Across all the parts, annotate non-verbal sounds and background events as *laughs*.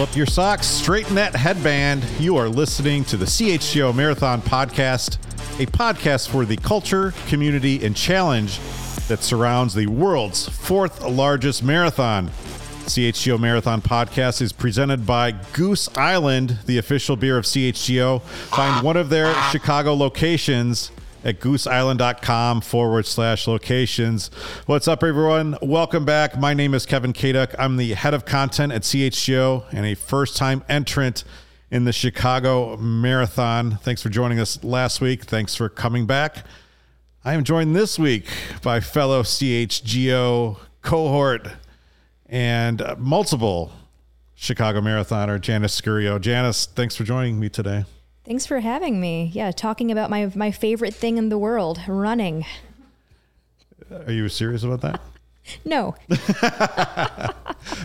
Up your socks, straighten that headband. You are listening to the CHGO Marathon Podcast, a podcast for the culture, community, and challenge that surrounds the world's fourth largest marathon. CHGO Marathon Podcast is presented by Goose Island, the official beer of CHGO. Find one of their Chicago locations at gooseisland.com forward slash locations. What's up, everyone? Welcome back. My name is Kevin Kaduk. I'm the head of content at CHGO and a first time entrant in the Chicago Marathon. Thanks for joining us last week. Thanks for coming back. I am joined this week by fellow CHGO cohort and multiple Chicago marathoner Janice Scurio. Janice, thanks for joining me today. Thanks for having me. Yeah, talking about my my favorite thing in the world, running. Are you serious about that? no. *laughs*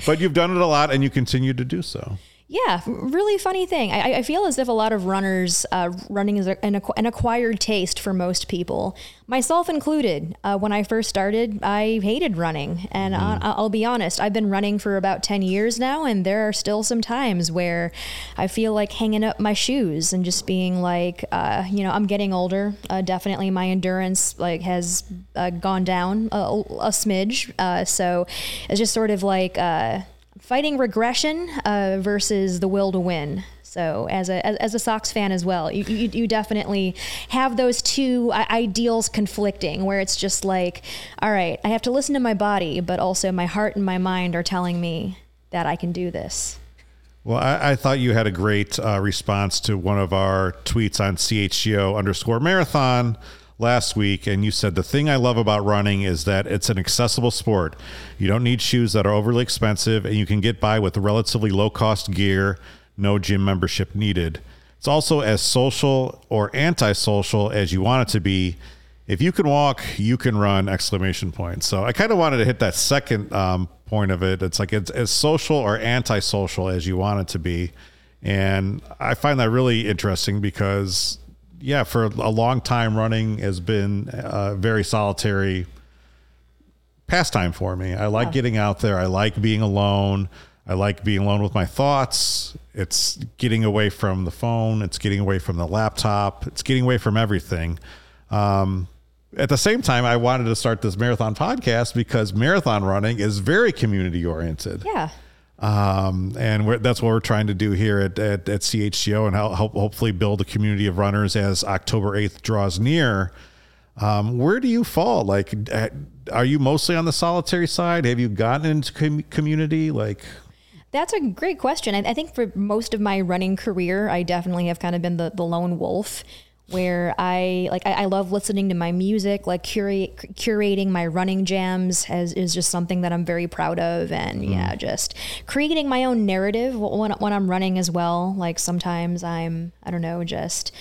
but you've done it a lot and you continue to do so. Yeah, really funny thing. I, I feel as if a lot of runners, uh, running is an, an, acquired taste for most people, myself included. Uh, when I first started, I hated running. And mm. I, will be honest, I've been running for about 10 years now, and there are still some times where I feel like hanging up my shoes and just being like, uh, you know, I'm getting older. Uh, definitely my endurance like has uh, gone down a, a smidge. Uh, so it's just sort of like, fighting regression uh, versus the will to win. So, as a as, as, a Sox fan as well, you, you, you definitely have those two ideals conflicting, where it's just like, all right, I have to listen to my body, but also my heart and my mind are telling me that I can do this. Well, I, I thought you had a great uh, response to one of our tweets on CHGO underscore marathon last week, and you said the thing I love about running is that it's an accessible sport. You don't need shoes that are overly expensive, and you can get by with relatively low cost gear, no gym membership needed. It's also as social or antisocial as you want it to be. If you can walk, you can run! Exclamation point. So I kind of wanted to hit that second um, point of it. It's like it's as social or antisocial as you want it to be, and I find that really interesting because yeah, for a long time running has been a very solitary pastime for me. I like yeah. getting out there. I like being alone. I like being alone with my thoughts. It's getting away from the phone. It's getting away from the laptop. It's getting away from everything. Um, at the same time, I wanted to start this marathon podcast because marathon running is very community oriented. Yeah. Um, and that's what we're trying to do here at, at, at CHGO and help, hopefully build a community of runners as October 8th draws near. Um, where do you fall? Like, are you mostly on the solitary side? Have you gotten into com- community? Like, that's a great question. I, I, think for most of my running career, I definitely have kind of been the, the lone wolf where I like I, I, love listening to my music, like curate curating my running jams has, is just something that I'm very proud of, and mm. yeah, just creating my own narrative when when I'm running as well. Like sometimes I'm I don't know just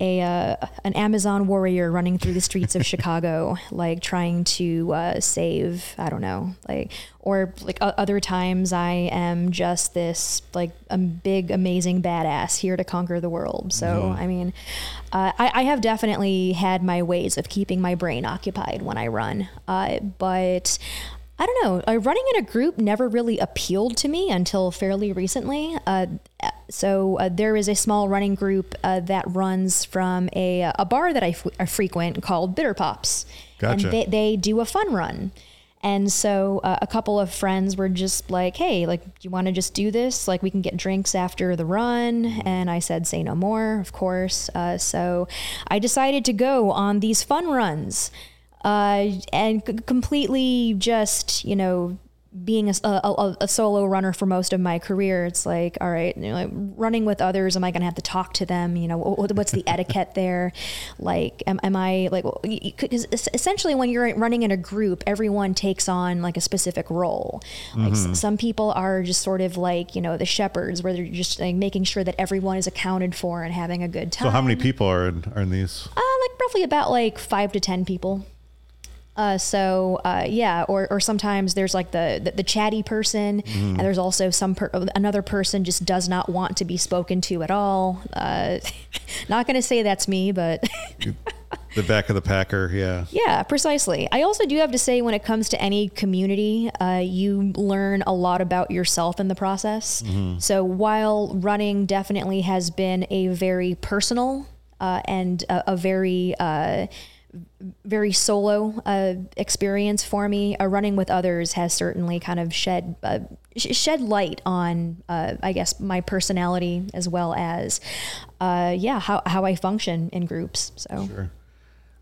a uh, an Amazon warrior running through the streets of Chicago, *laughs* like trying to uh, save I don't know, like or like uh, other times I am just this like a big amazing badass here to conquer the world. So mm-hmm. I mean, uh, I, I, have definitely had my ways of keeping my brain occupied when I run, uh, but I don't know. Uh, running in a group never really appealed to me until fairly recently. Uh, so uh, there is a small running group uh, that runs from a, a bar that I, f- I frequent called Bitter Pops. Gotcha. And they, they do a fun run. And so uh, a couple of friends were just like, hey, like, do you want to just do this? Like, we can get drinks after the run. And I said, say no more, of course. Uh, so I decided to go on these fun runs uh, and c- completely just, you know, being a, a, a, solo runner for most of my career, it's like, all right, you know, like running with others, am I going to have to talk to them? You know, what's the etiquette there? Like, am, am I like, because essentially when you're running in a group, everyone takes on like a specific role. Like mm-hmm. some people are just sort of like, you know, the shepherds where they're just like making sure that everyone is accounted for and having a good time. So how many people are in, are in these? Uh, like roughly about like five to 10 people. Uh, so uh, yeah, or, or sometimes there's like the the, the chatty person, mm. and there's also some per- another person just does not want to be spoken to at all. Uh, *laughs* not going to say that's me, but the back of the packer, yeah, yeah, precisely. I also do have to say when it comes to any community, uh, you learn a lot about yourself in the process. Mm-hmm. So while running definitely has been a very personal uh, and a, a very uh, very solo uh, experience for me. Uh, running with others has certainly kind of shed uh, shed light on, uh, I guess, my personality as well as, uh, yeah, how how I function in groups. So. Sure.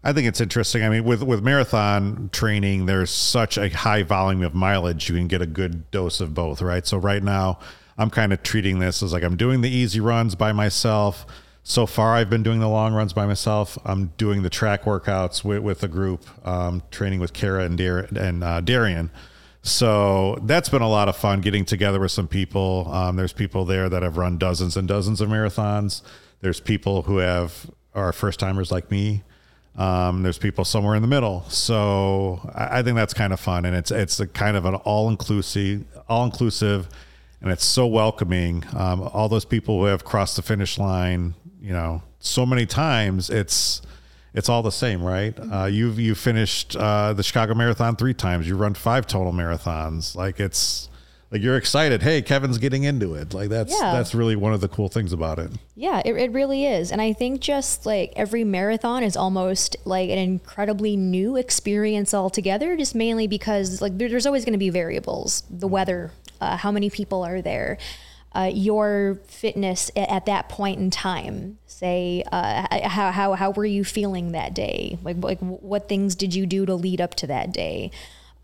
I think it's interesting. I mean, with with marathon training, there's such a high volume of mileage. You can get a good dose of both, right? So right now, I'm kind of treating this as like I'm doing the easy runs by myself so far I've been doing the long runs by myself. I'm doing the track workouts with, with a group, um, training with Kara and, Dar- and uh, Darian. So that's been a lot of fun getting together with some people. Um, there's people there that have run dozens and dozens of marathons. There's people who have are first timers like me. Um, there's people somewhere in the middle. So I, I think that's kind of fun, and it's it's a kind of an all inclusive, all inclusive, and it's so welcoming. Um, all those people who have crossed the finish line you know so many times it's it's all the same right? Uh, you've you finished uh, the chicago marathon three times. You run five total marathons. Like it's like you're excited. Hey kevin's getting into it. Like that's yeah. that's really one of the cool things about it. Yeah it, it really is. And i think just like every marathon is almost like an incredibly new experience altogether just mainly because like there, there's always going to be variables. The weather uh, how many people are there uh, your fitness at, that point in time. Say, uh, how, how, how were you feeling that day? Like, like, what things did you do to lead up to that day?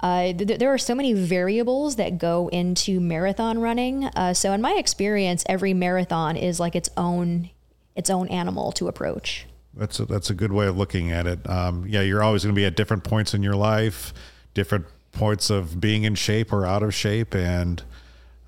Uh, th- there are so many variables that go into marathon running. Uh, so, in my experience, every marathon is like its own its own animal to approach. That's a, that's a good way of looking at it. Um, yeah, you're always going to be at different points in your life, different points of being in shape or out of shape, and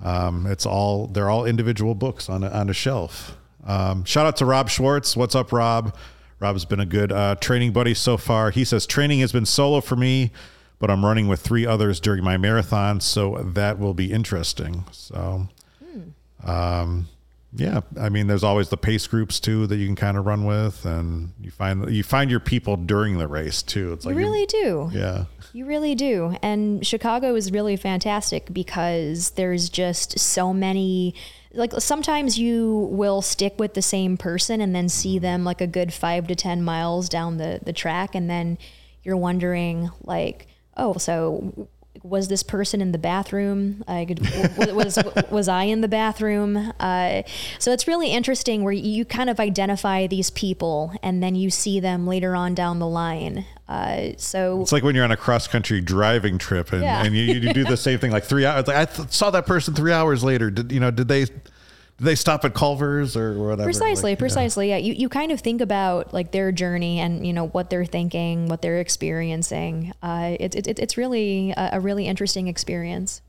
um, it's all they're all individual books on a, on a shelf. Um, shout out to Rob Schwartz. What's up, Rob? Rob's been a good uh, training buddy so far. He says training has been solo for me, but I'm running with three others during my marathon, so that will be interesting. So, hmm. um, yeah, I mean, there's always the pace groups too that you can kind of run with, and you find you find your people during the race too. It's like you really do. Yeah, you really do. And Chicago is really fantastic because there's just so many like sometimes you will stick with the same person and then see them like a good 5 to 10 miles down the the track and then you're wondering like oh so was this person in the bathroom? Uh, *laughs* was, was I in the bathroom? Uh, so it's really interesting where you kind of identify these people and then you see them later on down the line. Uh, so it's like when you're on a cross country driving trip and, yeah. and you, you, do the same thing like three hours. Like I th- saw that person three hours later. Did you know? Did they? Did they stop at Culver's or whatever? Precisely, like, precisely. Yeah. yeah. You, you kind of think about like their journey and, you know, what they're thinking, what they're experiencing. Uh, it, it, it's really a, a really interesting experience.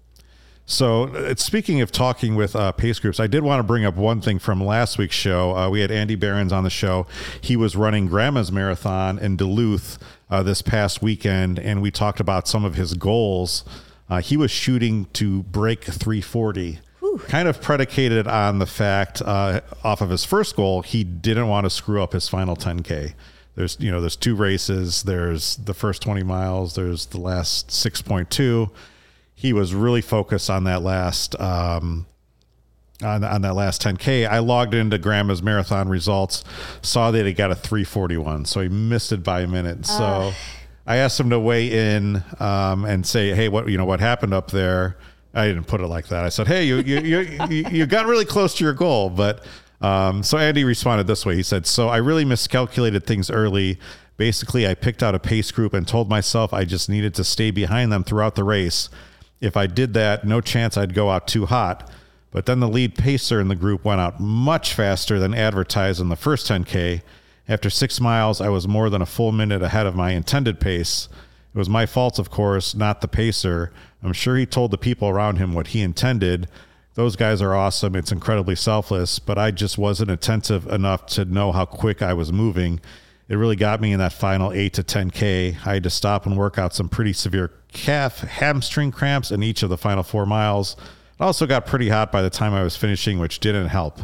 So, uh, speaking of talking with uh, pace groups, I did want to bring up one thing from last week's show. Uh, we had Andy Behrens on the show. He was running Grandma's Marathon in Duluth uh, this past weekend, and we talked about some of his goals. Uh, he was shooting to break 340 kind of predicated on the fact uh, off of his first goal, he didn't want to screw up his final 10K. There's, you know, there's two races. There's the first 20 miles. There's the last 6.2. He was really focused on that last, um, on, on that last 10K. I logged into Grandma's marathon results, saw that he got a 341. So he missed it by a minute. So uh. I asked him to weigh in um, and say, hey, what, you know, what happened up there? I didn't put it like that. I said, "Hey, you you *laughs* you you got really close to your goal." But um, so Andy responded this way. He said, "So I really miscalculated things early. Basically, I picked out a pace group and told myself I just needed to stay behind them throughout the race. If I did that, no chance I'd go out too hot. But then the lead pacer in the group went out much faster than advertised in the first 10K. After six miles, I was more than a full minute ahead of my intended pace. It was my fault, of course, not the pacer. I'm sure he told the people around him what he intended. Those guys are awesome. It's incredibly selfless, but I just wasn't attentive enough to know how quick I was moving. It really got me in that final 8 to 10K. I had to stop and work out some pretty severe calf hamstring cramps in each of the final four miles. It also got pretty hot by the time I was finishing, which didn't help.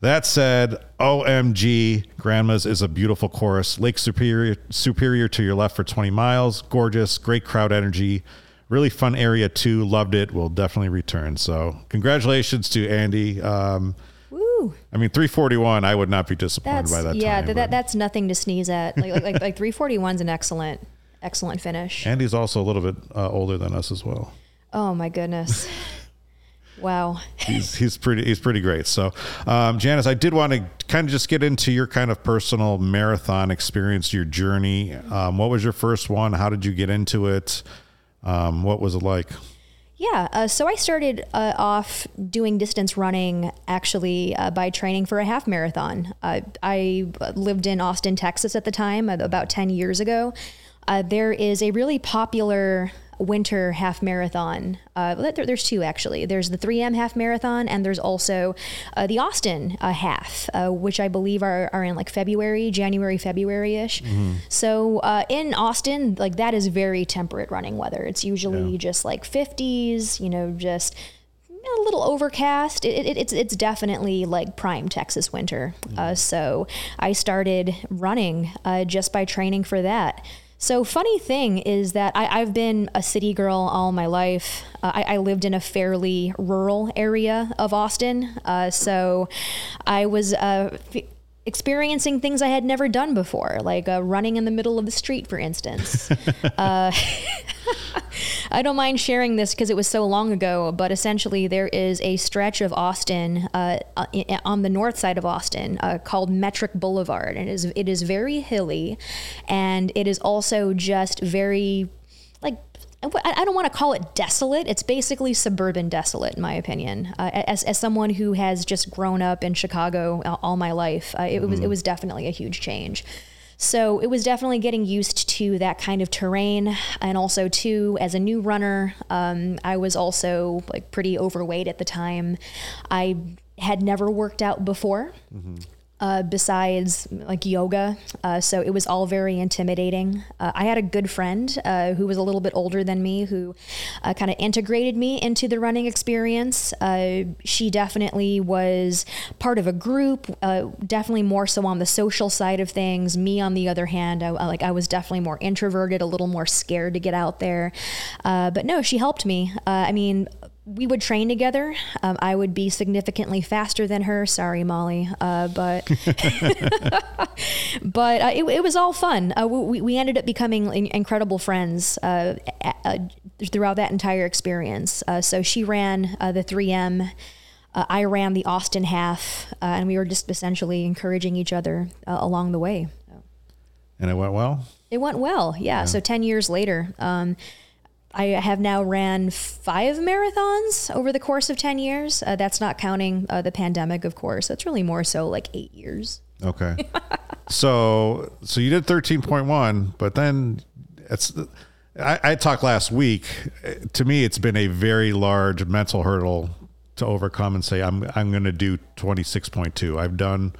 That said, OMG, Grandma's is a beautiful course. Lake Superior, Superior to your left for 20 miles. Gorgeous, great crowd energy. Really fun area too. Loved it. Will definitely return. So, congratulations to Andy. Um, Woo. I mean, 341. I would not be disappointed That's by that. yeah, time, that that's nothing to sneeze at. Like like like, like 341 is an excellent excellent finish. Andy's also a little bit uh, older than us as well. Oh my goodness. *laughs* Wow. he's he's pretty he's pretty great. So, um, Janice, I did want to kind of just get into your kind of personal marathon experience, your journey. Um, what was your first one? How did you get into it? Um, what was it like? Yeah, uh, so I started uh, off doing distance running actually uh, by training for a half marathon. Uh, I lived in Austin, Texas at the time, about 10 years ago. Uh, there is a really popular winter half marathon. Uh, there, there's two actually. There's the 3M half marathon, and there's also uh, the Austin uh, half, uh, which I believe are, are in like February, January, February ish. So uh, in Austin, like that is very temperate running weather. It's usually just like 50s, you know, just a little overcast. It, it, it's it's definitely like prime Texas winter. Uh, so I started running uh, just by training for that. So funny thing is that I, I've been a city girl all my life. Uh, I, I lived in a fairly rural area of Austin, uh, so I was. Uh, Experiencing things I had never done before, like uh, running in the middle of the street, for instance. *laughs* Uh, *laughs* I don't mind sharing this because it was so long ago, but essentially there is a stretch of Austin uh, uh, on the north side of Austin uh, called Metric Boulevard, and it is it is very hilly, and it is also just very like. I I don't want to call it desolate. It's basically suburban desolate, in my opinion. Uh, as, as someone who has just grown up in Chicago all my life, uh, it was it was definitely a huge change. So it was definitely getting used to that kind of terrain, and also too, as a new runner, um, I was also like pretty overweight at the time. I had never worked out before. Uh, besides like yoga, uh, so it was all very intimidating. Uh, I had a good friend uh, who was a little bit older than me who uh, kind of integrated me into the running experience. Uh, she definitely was part of a group, definitely more so on the social side of things. Me, on the other hand, I, like I was definitely more introverted, a little more scared to get out there. But no, she helped me. I mean, we would train together. Um, I would be significantly faster than her. Sorry, Molly, uh, but *laughs* *laughs* but uh, it, it was all fun. Uh, we, we ended up becoming incredible friends uh, uh, throughout that entire experience. Uh, so she ran uh, the 3M. Uh, I ran the Austin half, uh, and we were just essentially encouraging each other uh, along the way. And it went well. It went well, yeah. So 10 years later, um, I have now ran five marathons over the course of 10 years. Uh, that's not counting uh, the pandemic, of course. That's really more so like eight years. Okay. so so you did thirteen point one, but then it's I, I talked last week. To me, it's been a very large mental hurdle to overcome and say I'm I'm going to do twenty six point two. I've done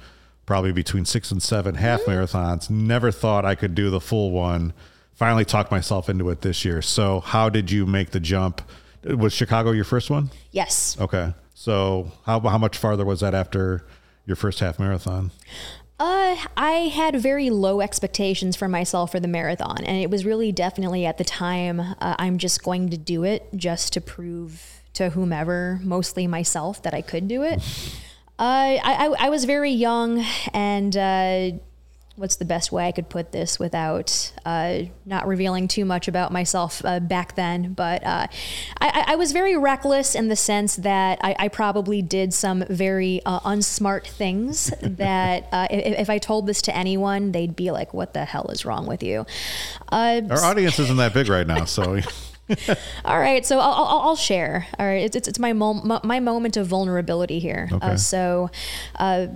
probably between six and seven half marathons. Never thought I could do the full one. Finally talked myself into it this year. So how did you make the jump? Was Chicago your first one? Yes. Okay. So how how much farther was that after your first half marathon? Uh, I had very low expectations for myself for the marathon, and it was really definitely at the time uh, I'm just going to do it just to prove to whomever, mostly myself, that I could do it. *laughs* Uh, I, I, I was very young, and uh, what's the best way I could put this without uh, not revealing too much about myself uh, back then? But uh, I, I was very reckless in the sense that I, I probably did some very uh, unsmart things *laughs* that uh, if, if I told this to anyone, they'd be like, "What the hell is wrong with you?" Uh, Our audience isn't that big right now, so *laughs* *laughs* All right, so I'll, I'll, I'll share. All right, it's it's, it's my, mom, my moment of vulnerability here. Okay. Uh, so, uh,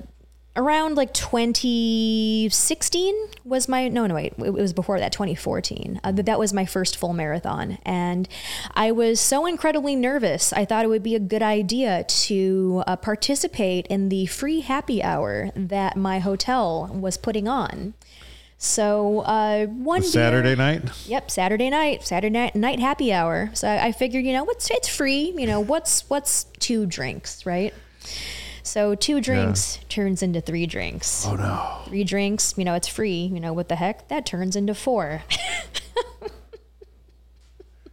around like 2016 was my no no wait it was before that 2014 uh, that was my first full marathon and i was so incredibly nervous i thought it would be a good idea to uh, participate in the free happy hour that my hotel was putting on so uh, one Saturday night. Yep, Saturday night, Saturday night, night happy hour. So I, I figured, you know, what's it's free. You know, what's what's two drinks, right? So two drinks turns into three drinks. Oh no. Three drinks, you know, it's free. You know, what the heck? That turns into four. *laughs*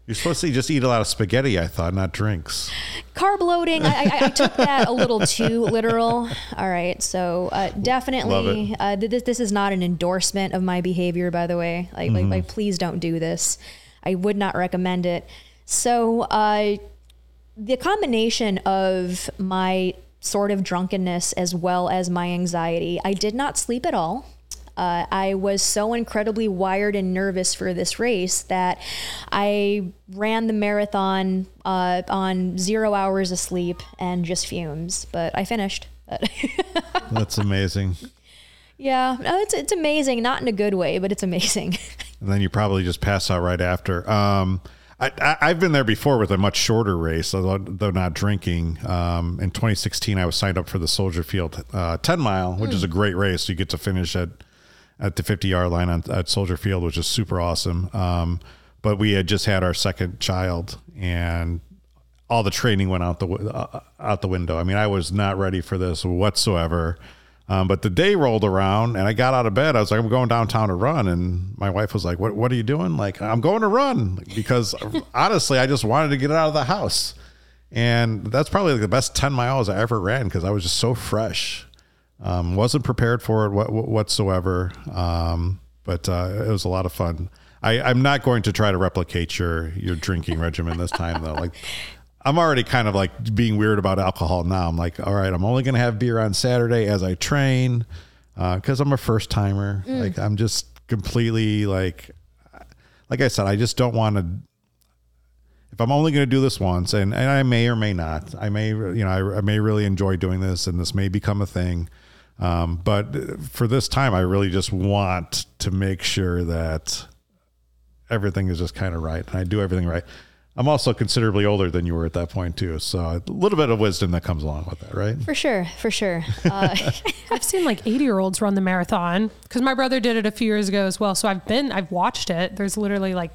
You're supposed to just eat a lot of spaghetti. I thought, not drinks. Carb loading. I, I, I *laughs* took that a little too literal. All right, so uh, definitely, uh, this this is not an endorsement of my behavior. By the way, like like, like please don't do this. I would not recommend it. So uh, the combination of my sort of drunkenness as well as my anxiety, I did not sleep at all. Uh, I was so incredibly wired and nervous for this race that I ran the marathon uh, on zero hours of sleep and just fumes. But I finished. *laughs* That's amazing. yeah, no, it's it's amazing. Not in a good way, but it's amazing. *laughs* and then you probably just pass out right after. Um, I, I, I've been there before with a much shorter race, although though not drinking. Um, in 2016, I was signed up for the Soldier Field uh, 10 mile, which is a great race. You get to finish at at the 50 yard line on, at Soldier Field, which is super awesome. Um, but we had just had our second child, and all the training went out the uh, out the window. I mean, I was not ready for this whatsoever. Um, but the day rolled around, and I got out of bed. I was like, "I'm going downtown to run," and my wife was like, "What? What are you doing?" Like, "I'm going to run," because *laughs* honestly, I just wanted to get out of the house, and that's probably like the best 10 miles I ever ran because I was just so fresh. Um, wasn't prepared for it wha- wha- whatsoever, um, but uh, it was a lot of fun. I, I'm not going to try to replicate your your drinking regimen this time though. Like I'm already kind of like being weird about alcohol now. I'm like, all right, I'm only going to have beer on Saturday as I train because I'm a first timer. Like I'm just completely like, like I said, I just don't want to. If I'm only going to do this once, and, and I may or may not, I may you know I, I may really enjoy doing this, and this may become a thing. Um, but for this time, I really just want to make sure that everything is just kind of right, and I do everything right. I'm also considerably older than you were at that point too, so a little bit of wisdom that comes along with that, right? for sure, for sure. Uh, *laughs* *laughs* I've seen like 80 year olds run the marathon because my brother did it a few years ago as well. So I've been, I've watched it. There's literally like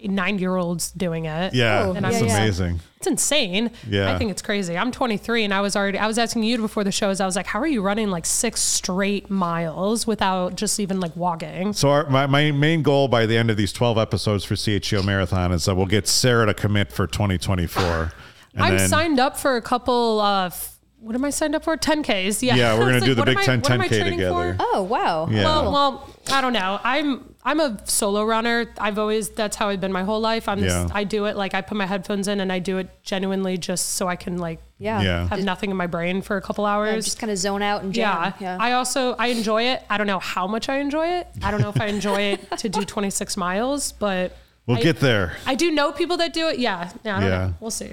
89 year olds doing it. Yeah, Oh, that's yeah, yeah. amazing. It's insane. Yeah. I think it's crazy. I'm 23 and I was already, I was asking you before the show, as I was like, how are you running like six straight miles without just even like walking? So our, my, my main goal by the end of these 12 episodes for CHGO Marathon is that we'll get Sarah to commit for 2024. *sighs* I'm then- signed up for a couple of, what am I signed up for? 10Ks. Yeah. Yeah, we're *laughs* I was gonna do the Big 10 what am I 10K training together. for? oh wow. Yeah. Well, well, I don't know. I'm I'm a solo runner. I've always that's how I've been my whole life. I'm Yeah. just I do it like I put my headphones in and I do it genuinely just so I can like Yeah. Yeah. have nothing in my brain for a couple Yeah, hours. just kind of zone out and yeah. jam. Yeah. I also I enjoy it. I don't know how much I enjoy it. I don't know if I enjoy it to do 26 miles, but We'll I- get there. I do know people that do it. Yeah. Yeah. I don't Yeah. know. We'll see.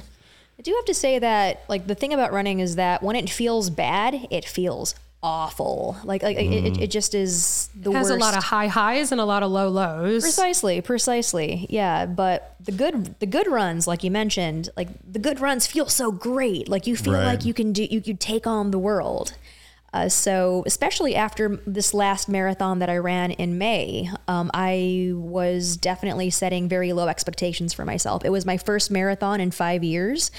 I do have to say that like the thing about running is that when it feels bad, it feels awful. Like like it, it, it just is the It has worst. a lot of high highs and a lot of low lows. Precisely, precisely. Yeah, but the good the good runs, like you mentioned, like the good runs feel so great. Like you feel Right. like you can do you could take on the world. Uh, so especially after this last marathon that I ran in May, um, I was definitely setting very low expectations for myself. It was my first marathon in five years.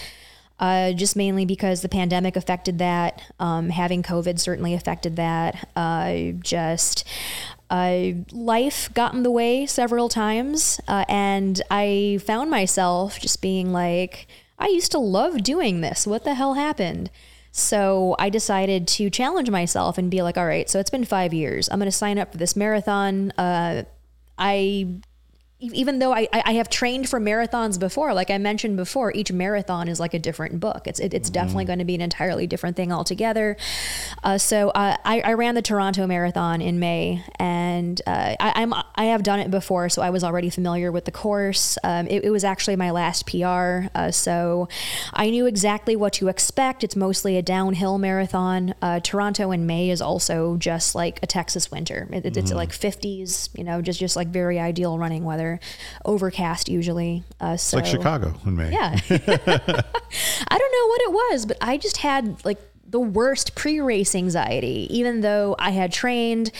Uh, just mainly because the pandemic affected that. Um, having COVID certainly affected that. Uh, just uh, life got in the way several times, uh, and I found myself just being like, I used to love doing this. What the hell happened? So I decided to challenge myself and be like, all right, so it's been five years. I'm going to sign up for this marathon. Uh, I even though I, I have trained for marathons before, like I mentioned before, each marathon is like a different book. It's it, it's definitely going to be an entirely different thing altogether. Uh, so uh, I, I ran the Toronto Marathon in May, and uh, I, I'm I have done it before, so I was already familiar with the course. Um, it, it was actually my last PR, uh, so I knew exactly what to expect. It's mostly a downhill marathon. Uh, Toronto in May is also just like a Texas winter. It, it- It's like 50s, you know, just just like very ideal running weather. Overcast usually. Uh, so Like Chicago in May. yeah. *laughs* *laughs* I don't know what it was, but I just had like the worst pre-race anxiety even though i had trained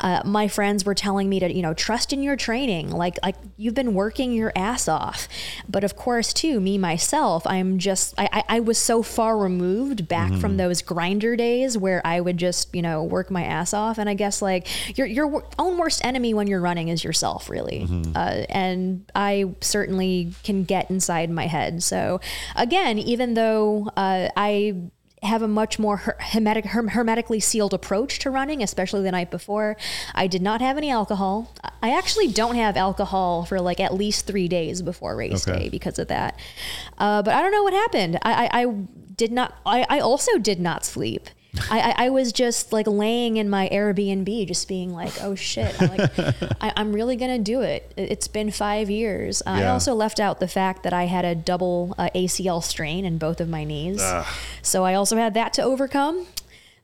uh, my friends were telling me to you know trust in your training. Like like you've been working your ass off. But of course too me myself i'm just i, I, I was so far removed back from those grinder days where i would just you know work my ass off. And i guess like your your own worst enemy when you're running is yourself really. Uh, and i certainly can get inside my head. So again even though uh, i have a much more her- hermetic, herm- hermetically sealed approach to running, especially the night before. I did not have any alcohol. I actually don't have alcohol for like at least three days before race Okay. day because of that. Uh, but I don't know what happened. I, I, I did not. I, I also did not sleep. I, I, I was just like laying in my Airbnb, just being like, "Oh shit! I'm, like, *laughs* I, I'm really gonna do it." It- It's been five years. Uh, I also left out the fact that I had a double uh, ACL strain in both of my knees, so I also had that to overcome.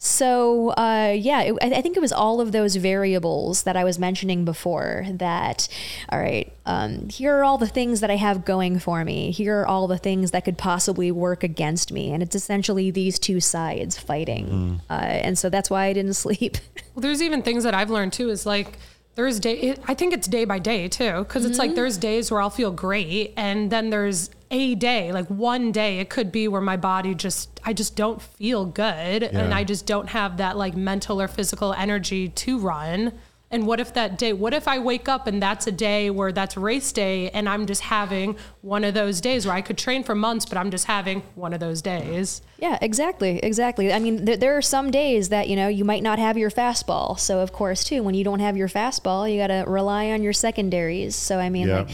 So uh, yeah, it, I I think it was all of those variables that I was mentioning before. That all right, um, here are all the things that I have going for me. Here are all the things that could possibly work against me, and it's essentially these two sides fighting. Uh, and so that's why I didn't *laughs* sleep. Well, there's even things that I've learned too. Is like there's day. It, I think it's day by day too, because it's like there's days where I'll feel great, and then there's a day, like one day, it could be where my body just I just don't feel good, and I just don't have that like mental or physical energy to run. And what if that day, what if I wake up and that's a day where that's race day and I'm just having one of those days where I could train for months, but I'm just having one of those days? Yeah, exactly, exactly. I mean, there, there are some days that you know you might not have your fastball. So of course, too, when you don't have your fastball, you got to rely on your secondaries. So I mean, Yeah. like,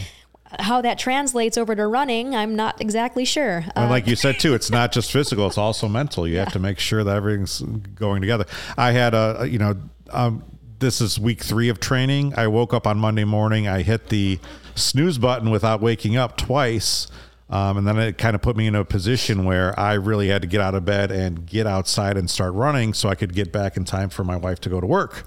how that translates over to running, I'm not exactly sure. Uh, And like you said too, it's not *laughs* just physical; it's also mental. You have to make sure that everything's going together. I had a, you know, um, this is week three of training. I woke up on Monday morning. I hit the snooze button without waking up twice, um, and then it kind of put me in a position where I really had to get out of bed and get outside and start running so I could get back in time for my wife to go to work.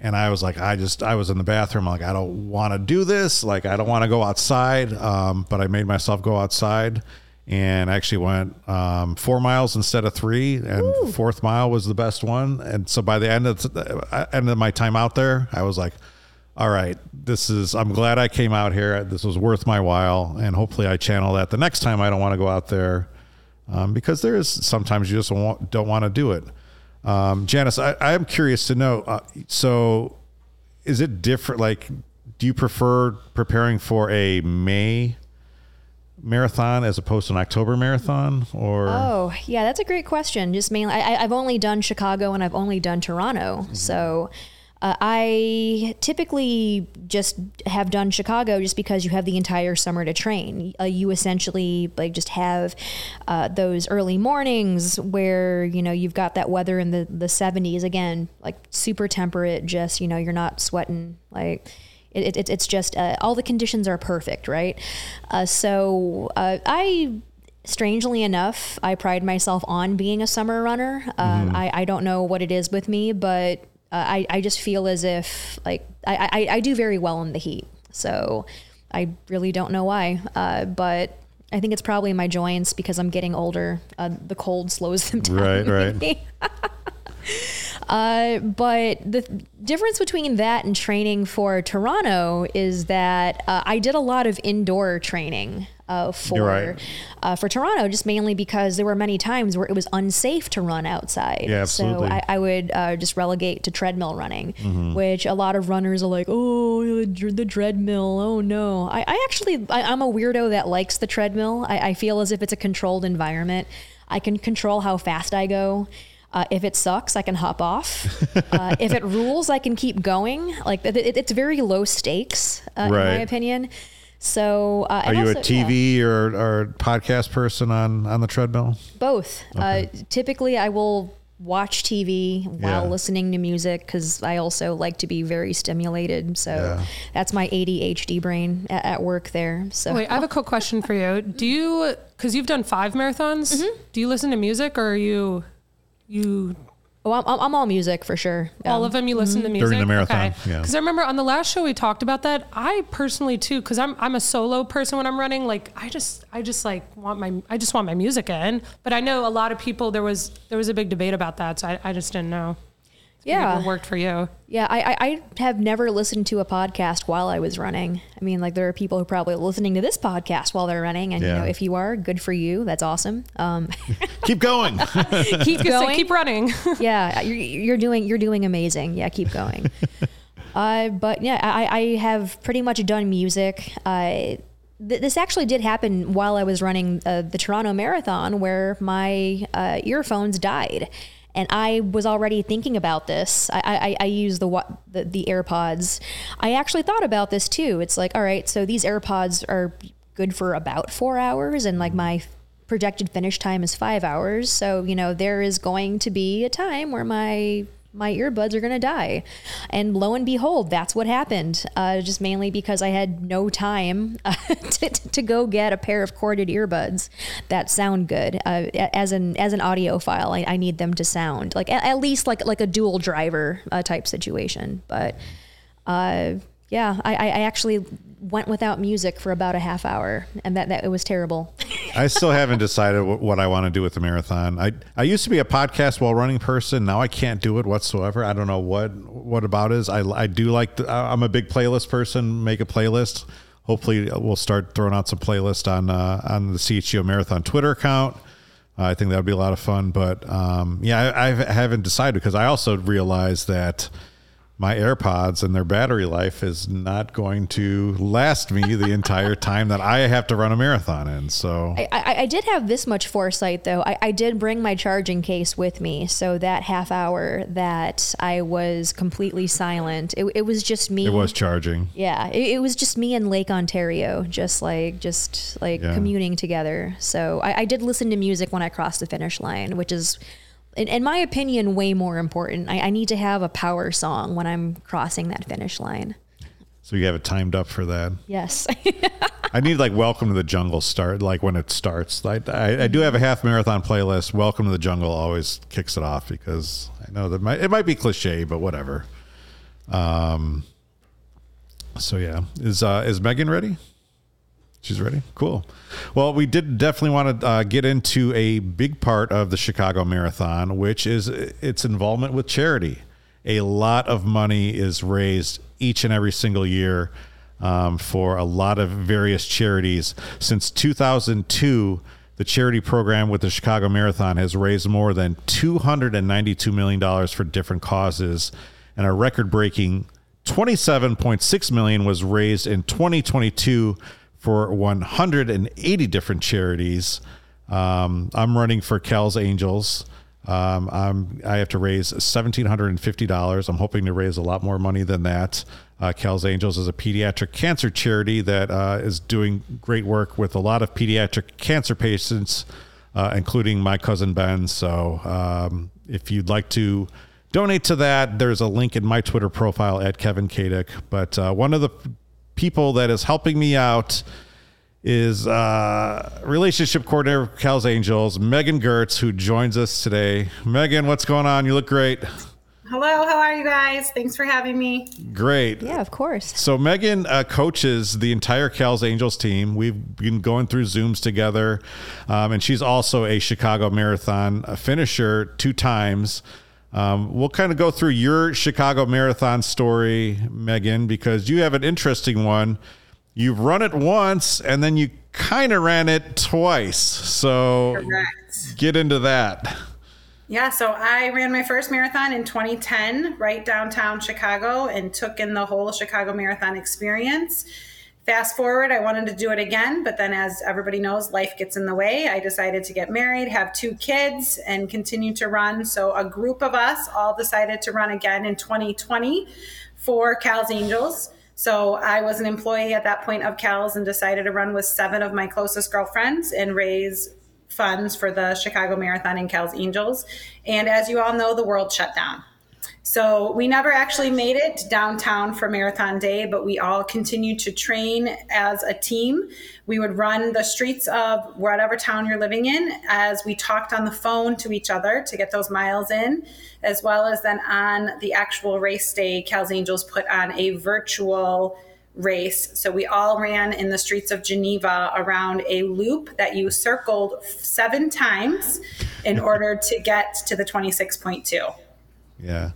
And I was like, I just, I was in the bathroom. Like, I don't want to do this. Like, I don't want to go outside. Um, but I made myself go outside and actually went um, four miles instead of three. And the fourth mile was the best one. And so by the end of the uh, end of my time out there, I was like, all right, this is, I'm glad I came out here. This was worth my while. And hopefully I channel that the next time I don't want to go out there um, because there is sometimes you just want, don't want to do it. Um, Janice, I, I am curious to know. Uh, so, is it different? Like, do you prefer preparing for a May marathon as opposed to an October marathon, or Oh, yeah, that's a great question. Just mainly, I, I- I've only done Chicago and I've only done Toronto. So uh, I typically just have done Chicago just because you have the entire summer to train. Uh, you essentially like just have uh, those early mornings where you know you've got that weather in the the 70s again, like super temperate. Just you know you're not sweating like it, it, it's just uh, all the conditions are perfect, right? Uh, so uh, I, strangely enough, I pride myself on being a summer runner. Um, I, I don't know what it is with me, but uh, I, I just feel as if like I, I, I do very well in the heat. So I really don't know why, uh, but. I think it's probably my joints because I'm getting older. Uh, the cold slows them down. Right, *laughs* right. *laughs* Uh, but the difference between that and training for Toronto is that uh, I did a lot of indoor training uh, for right. uh, for Toronto, just mainly because there were many times where it was unsafe to run outside. Yeah, So absolutely. I, I would uh, just relegate to treadmill running, Mm-hmm. which a lot of runners are like, oh, the treadmill. Oh no. I, I actually I, I'm a weirdo that likes the treadmill. I, I feel as if it's a controlled environment. I can control how fast I go. Uh, if it sucks, I can hop off. *laughs* uh, if it rules, I can keep going. Like it, it, it's very low stakes, uh, in my opinion. So, uh, Are you also- a yeah. TV or, or podcast person on, on the treadmill? Both. Uh, typically, I will watch TV while Yeah. listening to music because I also like to be very stimulated. So Yeah. that's my ADHD brain at, at work there. So Wait, I have a quick question for you. Do you, because you've done five marathons, Mm-hmm. do you listen to music or are you, you oh, I'm, I'm all music for sure. all Um, of them you listen to music During the marathon, yeah. Because I remember on the last show we talked about that. I personally too, because I'm I'm a solo person when I'm running. Like I just I just like want my I just want my music in. But I know a lot of people there was there was a big debate about that, so I, I just didn't know. If Yeah. it worked for you. Yeah, I, I, I have never listened to a podcast while I was running. I mean, like there are people who are probably listening to this podcast while they're running, and you know, if you are, good for you. That's awesome. Um, *laughs* Keep going. *laughs* keep Just say, going. keep running. *laughs* yeah, you're, you're doing you're doing amazing. Yeah, keep going. uh, but yeah, I, I have pretty much done music. Uh, th- this actually did happen while I was running uh, the Toronto Marathon, where my uh, earphones died. And I was already thinking about this. I, I, I use the, the the AirPods. I actually thought about this too. It's like, all right, so these AirPods are good for about four hours, and like my projected finish time is five hours. So, you know, there is going to be a time where my my earbuds are going to die. And lo and behold, that's what happened. Uh, just mainly because I had no time *laughs* uh, to, to go get a pair of corded earbuds that sound good. Uh, as an as an audiophile, I, I need them to sound like at, at least like like a dual driver uh, type situation. But uh, yeah, I, I actually went without music for about a half hour, and that that it was terrible. *laughs* I still haven't decided what, I want to do with the marathon. I, I used to be a podcast while running person. Now I can't do it whatsoever. I don't know what what about is. I, I do like. The, I'm a big playlist person. Make a playlist. Hopefully, we'll start throwing out some playlist on uh, on the CHGO Marathon Twitter account. Uh, I think that would be a lot of fun. But um, yeah, I, I haven't decided because I also realized that my AirPods and their battery life is not going to last me the entire *laughs* time that I have to run a marathon in. So I, I, I did have this much foresight though. I, I did bring my charging case with me, so that half hour that I was completely silent, it, it was just me. it was charging. Yeah, it, it was just me in Lake Ontario, just like just like Yeah. communing together. So I, I did listen to music when I crossed the finish line, which is, in, in my opinion, way more important. I, I need to have a power song when I'm crossing that finish line. So you have it timed up for that. Yes. *laughs* I need like Welcome to the Jungle start like when it starts. I, I, I do have a half marathon playlist. Welcome to the Jungle always kicks it off because I know that might, it might be cliche, but whatever. Um. So yeah, is uh, is Megan ready? She's ready. Cool. Well, we did definitely want to uh, get into a big part of the Chicago Marathon, which is its involvement with charity. A lot of money is raised each and every single year um, for a lot of various charities. Since 2002, the charity program with the Chicago Marathon has raised more than $292 million for different causes, and a record breaking 27.6 million was raised in 2022 for 180 different charities. Um, I'm running for Cal's Angels. Um, I'm, I have to raise $1,750. I'm hoping to raise a lot more money than that. Uh, Cal's Angels is a pediatric cancer charity that uh, is doing great work with a lot of pediatric cancer patients, uh, including my cousin Ben. So um, if you'd like to donate to that, there's a link in my Twitter profile at Kevin Kaduk. But uh, one of the people that is helping me out is uh, relationship coordinator for Cal's Angels, Megan Gertz, who joins us today. Megan, what's going on? You look great. Hello, how are you guys? Thanks for having me. Great. yeah, of course. So Megan uh, coaches the entire Cal's Angels team. We've been going through Zooms together, um, and she's also a Chicago Marathon finisher two times. Um, we'll kind of go through your Chicago Marathon story, Megan, because you have an interesting one. You've run it once, and then you kind of ran it twice. So Correct. get into that. Yeah, so I ran my first marathon in 2010, right downtown Chicago, and took in the whole Chicago Marathon experience. Fast forward, I wanted to do it again, but then as everybody knows, life gets in the way. I decided to get married, have two kids, and continue to run. So a group of us all decided to run again in 2020 for Cal's Angels. So I was an employee at that point of Cal's and decided to run with seven of my closest girlfriends and raise funds for the Chicago Marathon and Cal's Angels. And as you all know, the world shut down. So we never actually made it downtown for Marathon Day, but we all continued to train as a team. We would run the streets of whatever town you're living in as we talked on the phone to each other to get those miles in, as well as then on the actual race day, Cal's Angels put on a virtual race. So we all ran in the streets of Geneva around a loop that you circled seven times in order to get to the 26.2. Yeah.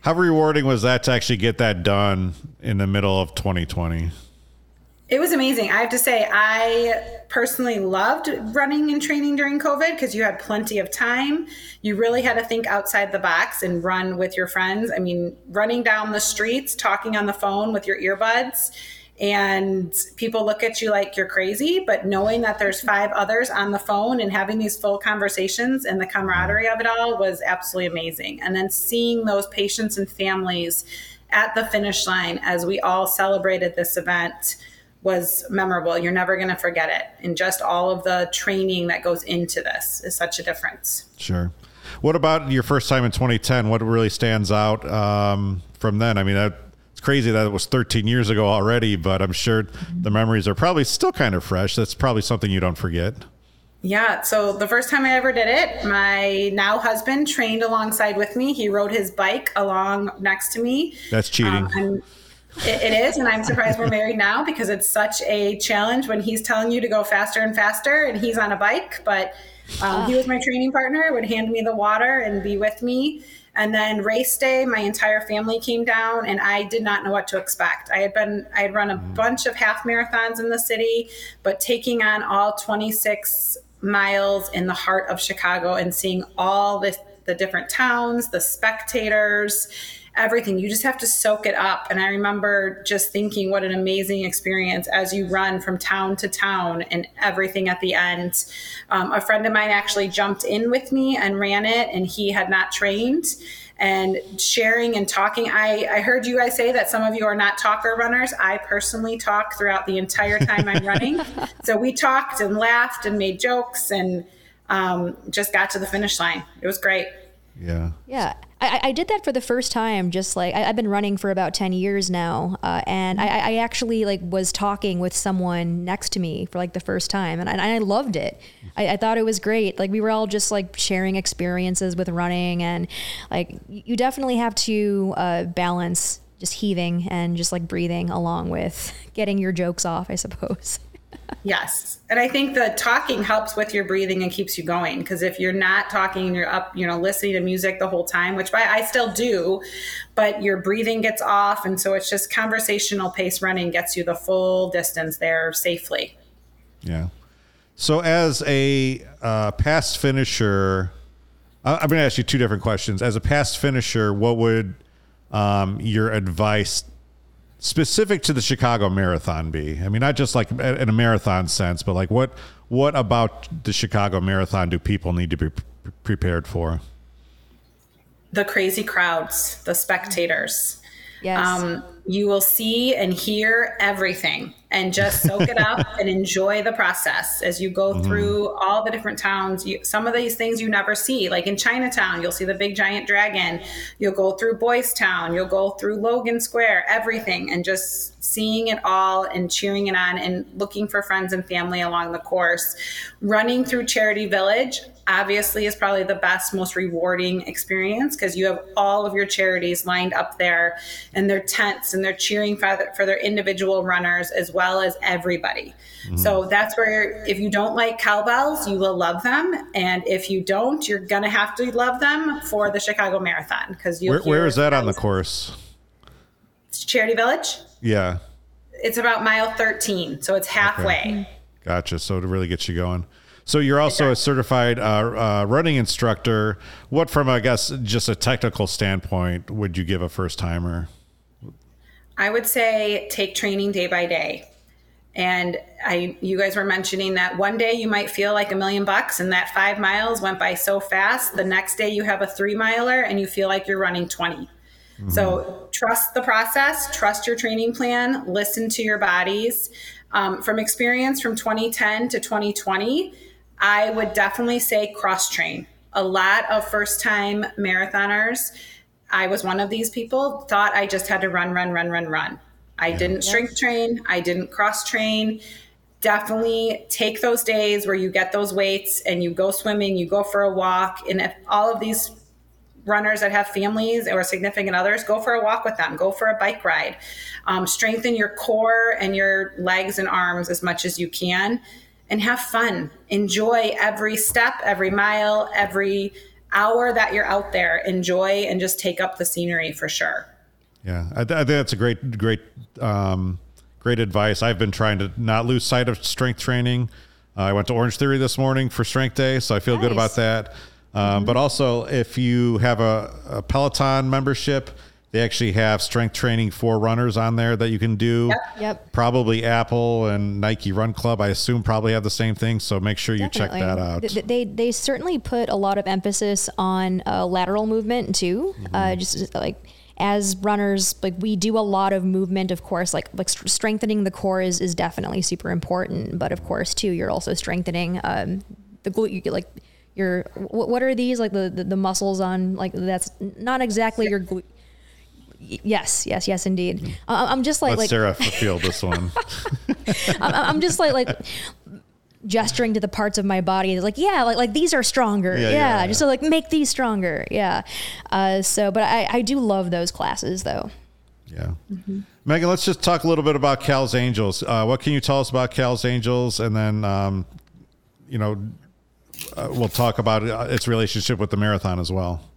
How rewarding was that to actually get that done in the middle of 2020? It was amazing. I have to say, I personally loved running and training during COVID because you had plenty of time. You really had to think outside the box and run with your friends. I mean, running down the streets, talking on the phone with your earbuds, and people look at you like you're crazy. But knowing that there's five others on the phone and having these full conversations and the camaraderie of it all was absolutely amazing. And then seeing those patients and families at the finish line as we all celebrated this event was memorable. You're never going to forget it. And just all of the training that goes into this is such a difference. Sure. What about your first time in 2010? What really stands out um, from then? I mean, that, it's crazy that it was 13 years ago already, but I'm sure the memories are probably still kind of fresh. That's probably something you don't forget. Yeah. So the first time I ever did it, my now husband trained alongside with me. He rode his bike along next to me. That's cheating. Um, it, it is, and I'm surprised we're married now because it's such a challenge when he's telling you to go faster and faster, and he's on a bike. But um, he was my training partner; would hand me the water and be with me. And then race day, my entire family came down, and I did not know what to expect. I had been, I had run a mm. bunch of half marathons in the city, but taking on all 26 miles in the heart of Chicago and seeing all the the different towns, the spectators, everything. You just have to soak it up. And I remember just thinking what an amazing experience as you run from town to town and everything at the end. Um, a friend of mine actually jumped in with me and ran it, and he had not trained. And sharing and talking. I, I heard you guys say that some of you are not talker runners. I personally talk throughout the entire time I'm running. *laughs* So we talked and laughed and made jokes and um, just got to the finish line. It was great. Yeah. Yeah. I, I did that for the first time. Just like I, have been running for about ten years now, uh, and I, I actually like was talking with someone next to me for like the first time, and I, and I loved it. I, I, thought it was great. Like we were all just like sharing experiences with running, and like you definitely have to uh, balance just heaving and just like breathing along with *laughs* getting your jokes off, I suppose. Yes. And I think the talking helps with your breathing and keeps you going. Because if you're not talking you're up, you know, listening to music the whole time, which I still do, but your breathing gets off. And so it's just conversational pace running gets you the full distance there safely. Yeah. So as a uh, past finisher, I'm going to ask you two different questions. As a past finisher, what would um, your advice specific to the Chicago Marathon be? I mean, not just like in a marathon sense, but like what what about the Chicago Marathon do people need to be pre- prepared for? The crazy crowds, the spectators. Yes. Um, you will see and hear everything and just soak it up *laughs* and enjoy the process as you go mm-hmm. through all the different towns. You, some of these things you never see, like in Chinatown, you'll see the big giant dragon. You'll go through Boys Town, you'll go through Logan Square, everything, and just seeing it all and cheering it on and looking for friends and family along the course. Running through Charity Village, obviously is probably the best, most rewarding experience because you have all of your charities lined up there and their tents and they're cheering for, for their individual runners as well as everybody. Mm-hmm. So that's where if you don't like cowbells, you will love them, and if you don't, you're gonna have to love them for the Chicago Marathon because you. Where, where is that on the course? It's Charity Village. Yeah. It's about mile 13, so it's halfway. Okay. Gotcha. So to really get you going. So you're also a certified uh, uh, running instructor. What, from I guess just a technical standpoint, would you give a first timer? I would say take training day by day. And I, you guys were mentioning that one day you might feel like a million bucks, and that five miles went by so fast. The next day you have a three miler, and you feel like you're running 20. Mm-hmm. So trust the process, trust your training plan, listen to your bodies. Um, from experience from 2010 to 2020, I would definitely say cross train. A lot of first time marathoners, I was one of these people, thought I just had to run, run, run, run, run. I didn't strength train, I didn't cross train. Definitely take those days where you get those weights and you go swimming, you go for a walk. And if all of these runners that have families or significant others, go for a walk with them, go for a bike ride. Um, strengthen your core and your legs and arms as much as you can and have fun. Enjoy every step, every mile, every hour that you're out there. Enjoy and just take up the scenery for sure. Yeah, I, th- I think that's a great, great, um, great advice. I've been trying to not lose sight of strength training. Uh, I went to Orange Theory this morning for Strength Day, so I feel nice. good about that. Um, mm-hmm. But also, if you have a, a Peloton membership, they actually have strength training for runners on there that you can do. Yep. yep. Probably Apple and Nike Run Club, I assume, probably have the same thing. So make sure you Definitely. check that out. They, they, they certainly put a lot of emphasis on uh, lateral movement too. Mm-hmm. Uh, just like as runners, like we do a lot of movement. Of course, like like strengthening the core is is definitely super important. But of course, too, you're also strengthening um, the glute. You get like your what are these like the, the, the muscles on like that's not exactly your glute yes, yes, yes, indeed. Mm-hmm. I'm just like Let like Sarah feel this one. *laughs* *laughs* I'm, I'm, just like like gesturing to the parts of my body. It's like yeah, like like these are stronger. Yeah, yeah, yeah just to like make these stronger. Yeah. Uh, so, but I I do love those classes though. Yeah. Mm-hmm. Megan, let's just talk a little bit about Cal's Angels. Uh, what can you tell us about Cal's Angels, and then um, you know. Uh, we'll talk about its relationship with the marathon as well.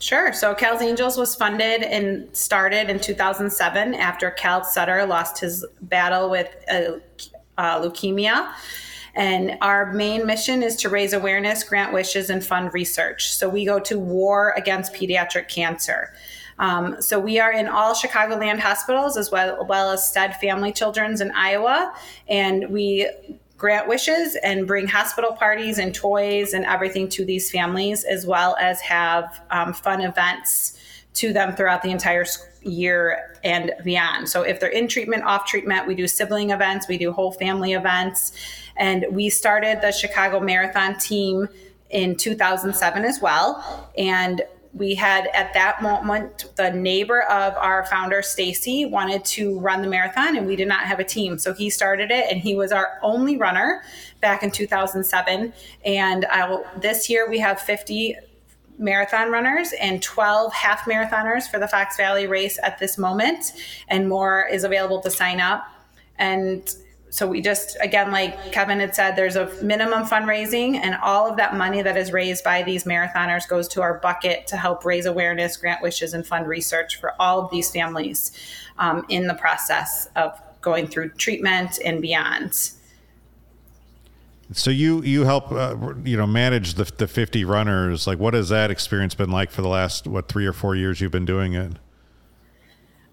Sure. So Cal's Angels was funded and started in 2007 after Cal Sutter lost his battle with uh, uh, leukemia. And our main mission is to raise awareness, grant wishes, and fund research. So we go to war against pediatric cancer. Um, so we are in all Chicagoland hospitals as well, well as Stead Family Children's in Iowa, and we grant wishes and bring hospital parties and toys and everything to these families, as well as have um, fun events to them throughout the entire year and beyond. So if they're in treatment, off treatment, we do sibling events, we do whole family events. And we started the Chicago Marathon team in 2007 as well. And we had at that moment the neighbor of our founder stacy wanted to run the marathon and we did not have a team. So he started it and he was our only runner back in 2007 and I'll, this year we have 50 marathon runners and 12 half marathoners for the fox valley race at this moment and more is available to sign up. And so we just again like kevin had said there's a minimum fundraising and all of that money that is raised by these marathoners goes to our bucket to help raise awareness grant wishes and fund research for all of these families um, in the process of going through treatment and beyond. So you you help uh, you know manage the, the 50 runners. Like what has that experience been like for the last what three or four years you've been doing it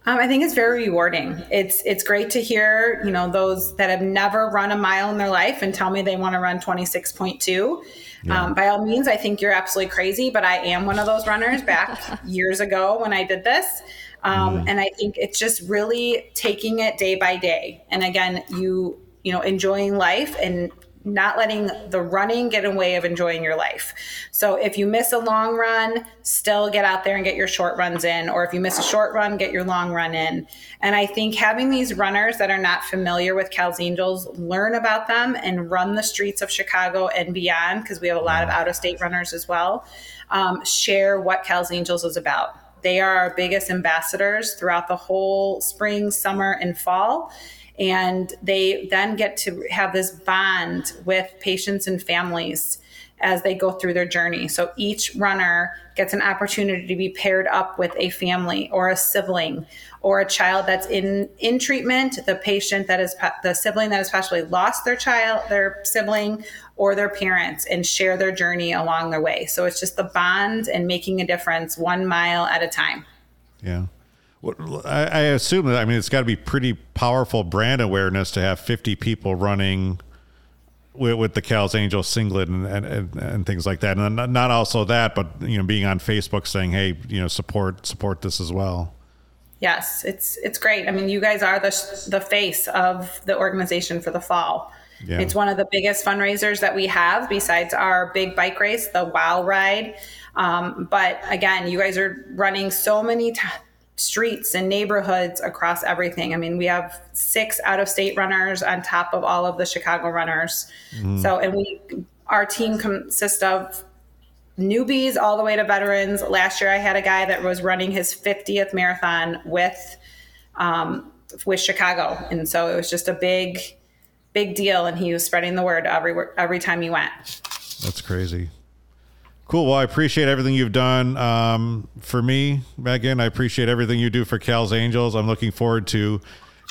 um, I think it's very rewarding. It's it's great to hear you know those that have never run a mile in their life and tell me they want to run twenty six point two. Yeah. Um, by all means, I think you're absolutely crazy, but I am one of those runners back *laughs* years ago when I did this. Um, mm. And I think it's just really taking it day by day. And again, you you know enjoying life and not letting the running get in the way of enjoying your life. So if you miss a long run, still get out there and get your short runs in. Or if you miss a short run, get your long run in. And I think having these runners that are not familiar with Cal's Angels learn about them and run the streets of Chicago and beyond, because we have a lot of out of state runners as well, um, share what Cal's Angels is about. They are our biggest ambassadors throughout the whole spring, summer, and fall and they then get to have this bond with patients and families as they go through their journey. So each runner gets an opportunity to be paired up with a family or a sibling or a child that's in in treatment, the patient that is the sibling that has possibly lost their child, their sibling or their parents and share their journey along their way. So it's just the bond and making a difference one mile at a time. Yeah. I, I assume that I mean it's got to be pretty powerful brand awareness to have 50 people running with, with the Cal's Angel singlet and, and, and, things like that, and not, not also that, but you know being on Facebook saying, hey, you know, support support this as well. Yes, it's it's great. I mean, you guys are the the face of the organization for the fall. Yeah. It's one of the biggest fundraisers that we have besides our big bike race, the Wow Ride. Um, but again, you guys are running so many t- streets and neighborhoods across everything. I mean, we have six out of state runners on top of all of the Chicago runners. Mm. So, and we, our team consists of newbies all the way to veterans. Last year, I had a guy that was running his 50th marathon with, um, with Chicago. And so it was just a big, big deal. And he was spreading the word every, every time he went. That's crazy. Cool. Well, I appreciate everything you've done um, for me, Megan. I appreciate everything you do for Cal's Angels. I'm looking forward to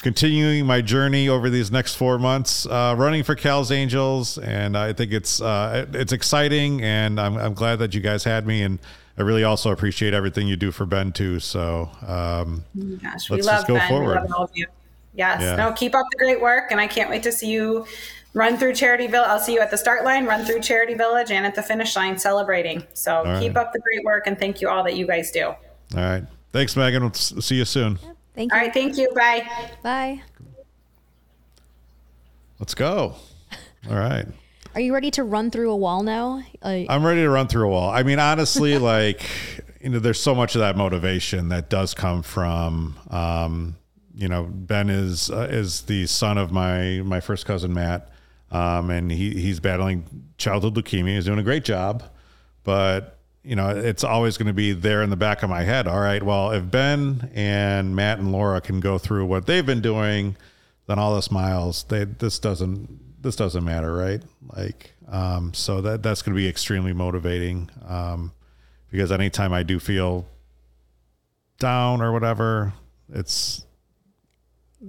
continuing my journey over these next four months, uh, running for Cal's Angels, and I think it's uh, it's exciting, and I'm, I'm glad that you guys had me, and I really also appreciate everything you do for Ben too. So, um, Gosh, we love Ben. Forward. We love all of you. Yes. Yeah. No, keep up the great work, and I can't wait to see you run through Charity Village. I'll see you at the start line, run through Charity Village, and at the finish line celebrating. So all keep right. up the great work and thank you all that you guys do. All right. Thanks, Megan. We'll see you soon. Thank you. All right. Thank you. Bye. Bye. Let's go. *laughs* All right. Are you ready to run through a wall now? Uh, I'm ready to run through a wall. I mean, honestly, *laughs* like, you know, there's so much of that motivation that does come from, um, you know, Ben is uh, is the son of my my first cousin Matt, um, and he he's battling childhood leukemia. He's doing a great job, but you know it's always going to be there in the back of my head. All right, well, if Ben and Matt and Laura can go through what they've been doing, then all this miles, they this doesn't this doesn't matter, right? Like, um, so that that's going to be extremely motivating um, because anytime I do feel down or whatever, it's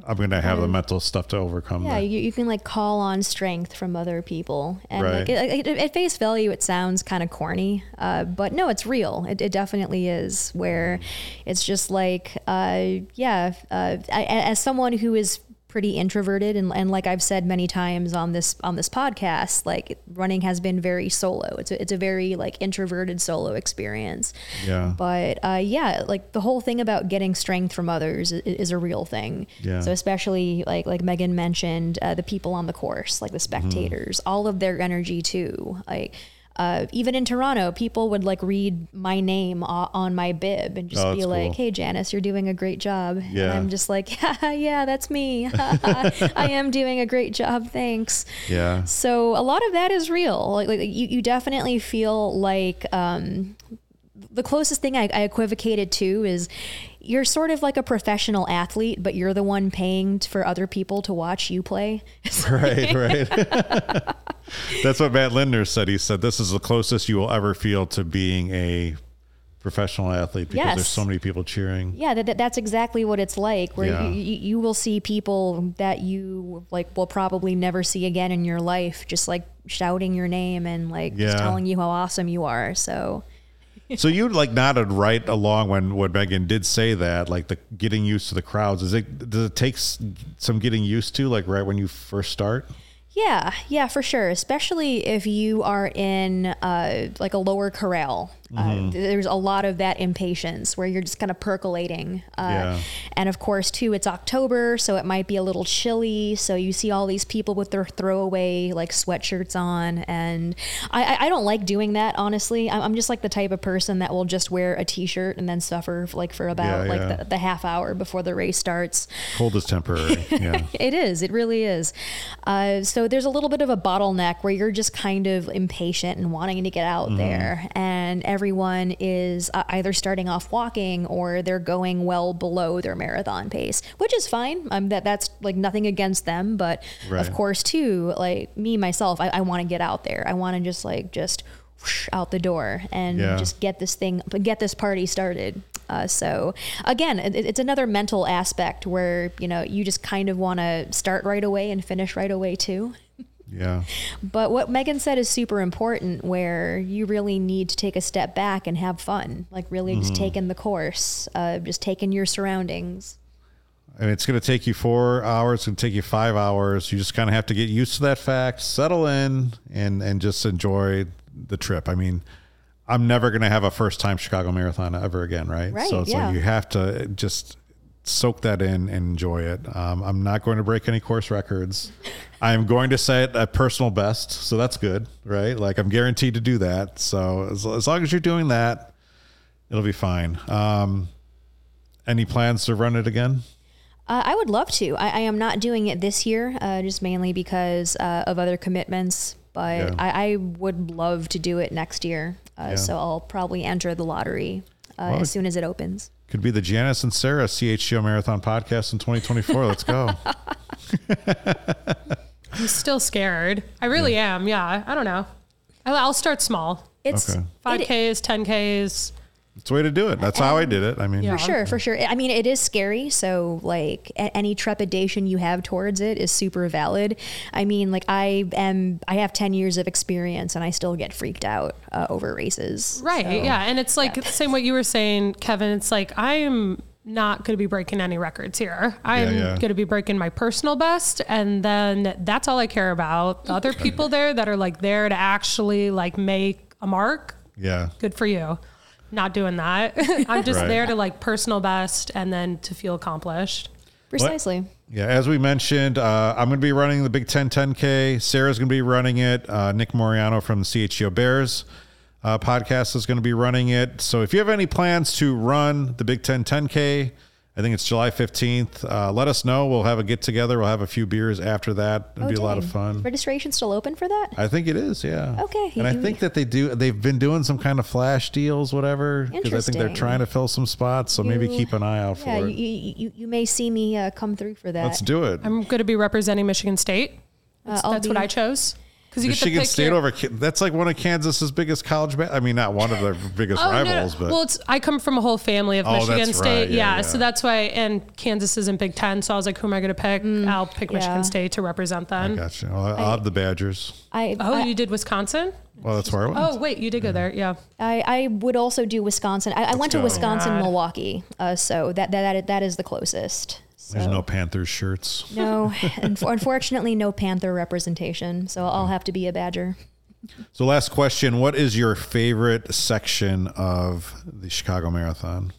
I'm going to have the mental stuff to overcome. Yeah, you, you, can like call on strength from other people, and right. like it, it, at face value, it sounds kind of corny, uh, but no, it's real. It, it, definitely is. Where it's just like, uh, yeah, uh, I, as someone who is pretty introverted and, and like I've said many times on this on this podcast like running has been very solo. It's a, it's a very like introverted solo experience. Yeah. But uh, yeah like the whole thing about getting strength from others is, is a real thing. Yeah. So especially like like Megan mentioned uh, the people on the course like the mm-hmm. spectators mm-hmm. all of their energy too. Like uh, even in Toronto, people would like read my name on my bib and just oh, be like, cool. "Hey, Janice, you're doing a great job." Yeah. And I'm just like, yeah, *laughs* "Yeah, that's me. *laughs* I am doing a great job. Thanks." Yeah. So a lot of that is real. Like, like you, you definitely feel like um, the closest thing I, I equivocated to is you're sort of like a professional athlete, but you're the one paying for other people to watch you play. *laughs* right, right. *laughs* That's what Matt Lindner said. He said this is the closest you will ever feel to being a professional athlete because yes. there's so many people cheering. Yeah, that, that's exactly what it's like. Where yeah. you, you will see people that you like will probably never see again in your life, just like shouting your name and like yeah. just telling you how awesome you are. So *laughs* so you like nodded right along when when Megan did say that, like the getting used to the crowds. Is it does it take some getting used to, like right when you first start? Yeah, yeah, for sure. Especially if you are in uh, like a lower corral. Uh, mm-hmm. Uh, there's a lot of that impatience where you're just kind of percolating. Uh, yeah. And of course, too, it's October, so it might be a little chilly. So you see all these people with their throwaway like sweatshirts on, and I, I don't like doing that. Honestly, I'm just like the type of person that will just wear a t-shirt and then suffer like for about yeah, like yeah. The, the, half hour before the race starts. Cold is temporary. *laughs* Yeah, it is. It really is. Uh, so there's a little bit of a bottleneck where you're just kind of impatient and wanting to get out mm-hmm. there, and everyone is uh, either starting off walking or they're going well below their marathon pace, which is fine. Um, that that's like nothing against them, but right. of course too, like me myself, I, I want to get out there. I want to just like just whoosh, out the door and yeah. just get this thing, get this party started. Uh, so again, it, it's another mental aspect where you know you just kind of want to start right away and finish right away too. Yeah. But what Megan said is super important where you really need to take a step back and have fun. Like really just Mm-hmm. take in the course, uh, just take in your surroundings. And it's going to take you four hours. It's going to take you five hours. You just kind of have to get used to that fact, settle in, and and just enjoy the trip. I mean, I'm never going to have a first time Chicago Marathon ever again, right? Right, So it's yeah. like you have to just soak that in and enjoy it. Um, I'm not going to break any course records. I'm going to set a personal best, so that's good, right? Like I'm guaranteed to do that. So as, as long as you're doing that, it'll be fine. Um, any plans to run it again? Uh, I would love to. I, I am not doing it this year, uh, just mainly because uh, of other commitments. But Yeah. I, I would love to do it next year. Uh, Yeah. So I'll probably enter the lottery uh, Well, as soon as it opens. Could be the Janice and Sarah CHGO Marathon podcast in 2024. Let's go. *laughs* I'm still scared. I really am. Yeah. I don't know. I'll, I'll start small. It's Okay. Five it- Ks, ten Ks. It's the way to do it. That's how I did it. I mean, Yeah. For sure, for sure. I mean, it is scary. So, like, any trepidation you have towards it is super valid. I mean, like, I am, I have 10 years of experience and I still get freaked out uh, over races. Right. So- yeah. And it's like the same what you were saying, Kevin. It's like I am not going to be breaking any records here. I'm yeah. going to be breaking my personal best, and then that's all I care about. The other people there that are like there to actually like make a mark. yeah. Good for you. Not doing that. *laughs* I'm just Right. there to like personal best and then to feel accomplished. Precisely. Yeah. As we mentioned, uh, I'm going to be running the Big Ten 10K. Sarah's going to be running it. Uh, Nick Moriano from the CHGO Bears uh, podcast is going to be running it. So if you have any plans to run the Big Ten 10K, I think it's July 15th. Uh, let us know. We'll have a get together. We'll have a few beers after that. It'll Oh, be a lot of dang. fun. Registration still open for that? I think it is, yeah. Okay, And I think that they do. They've been doing some kind of flash deals, whatever. Because I think they're trying to fill some spots. So maybe keep an eye out for it. you, you, you, you may see me uh, come through for that. Let's do it. I'm going to be representing Michigan State. That's, Uh, I'll that's what I chose. Because you Michigan to pick State your, over. Ki- That's like one of Kansas's biggest college. Ba- I mean, not one of their *laughs* biggest Oh, no, no. rivals, but well, it's I come from a whole family of Oh, Michigan that's State. right. Yeah, Yeah, yeah. so that's why. And Kansas is in Big Ten, so I was like, who am I going to pick? I'll pick yeah. Michigan State to represent I them. got you. Well, I'll have the Badgers. I, Oh, I, you did Wisconsin? Well, that's where I went. Oh, wait, you did go there. Yeah. I, I would also do Wisconsin. I, I went to. Wisconsin, God. Milwaukee. Uh, so that, that, that, that is the closest. There's no Panthers shirts. No, unfortunately, no Panther representation. So I'll have to be a Badger. So, last question: What is your favorite section of the Chicago Marathon?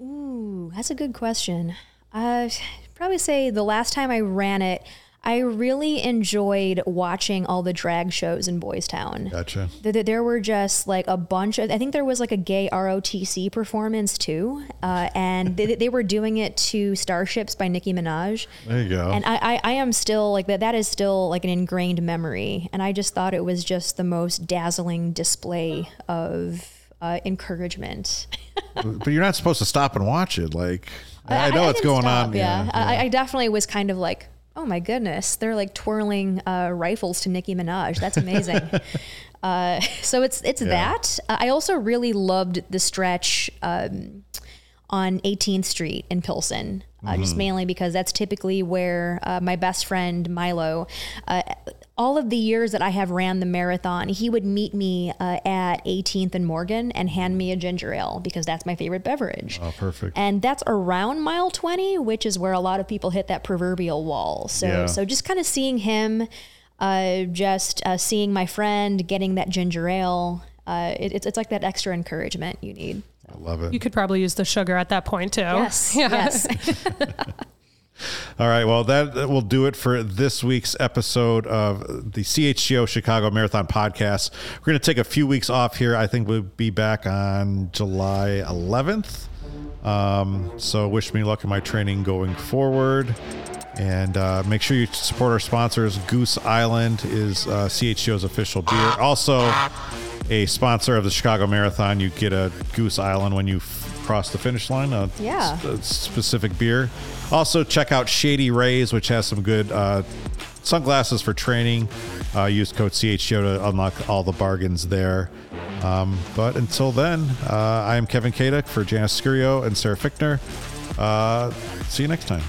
Ooh, that's a good question. Uh, probably say the last time I ran it, I really enjoyed watching all the drag shows in Boys Town. Gotcha. Th- th- There were just like a bunch of, I think there was like a gay ROTC performance too. Uh, and they, they were doing it to Starships by Nicki Minaj. There you go. And I, I, I am still like that, that is still like an ingrained memory. And I just thought it was just the most dazzling display of uh, encouragement. *laughs* but you're not supposed to stop and watch it. Like I, know what's didn't going stop, on. Yeah, I, I definitely was kind of like, oh my goodness, they're like twirling uh, rifles to Nicki Minaj. That's amazing. *laughs* uh, so it's it's that. Uh, I also really loved the stretch. Um, on 18th Street in Pilsen, uh, just Mm-hmm. mainly because that's typically where uh, my best friend Milo, uh, all of the years that I have ran the marathon, he would meet me uh, at 18th and Morgan and hand me a ginger ale because that's my favorite beverage. Oh, perfect. And that's around mile 20, which is where a lot of people hit that proverbial wall. So, Yeah. so just kind of seeing him, uh, just uh, seeing my friend getting that ginger ale, uh, it, it's, it's like that extra encouragement you need. I love it. You could probably use the sugar at that point too. Yes. *laughs* Yeah. Yes. *laughs* All right. Well, that will do it for this week's episode of the CHGO Chicago Marathon podcast. We're going to take a few weeks off here. I think we'll be back on July 11th. Um, so, wish me luck in my training going forward. And uh, make sure you support our sponsors. Goose Island is uh, CHGO's official beer. Also, a sponsor of the Chicago Marathon. You get a Goose Island when you f- cross the finish line. A Yeah. specific beer. Also, check out Shady Rays, which has some good uh, sunglasses for training. Uh, use code CHGO to unlock all the bargains there. Um, but until then, uh, I am Kevin Kaduk for Janice Scurio and Sarah Fickner. Uh, see you next time.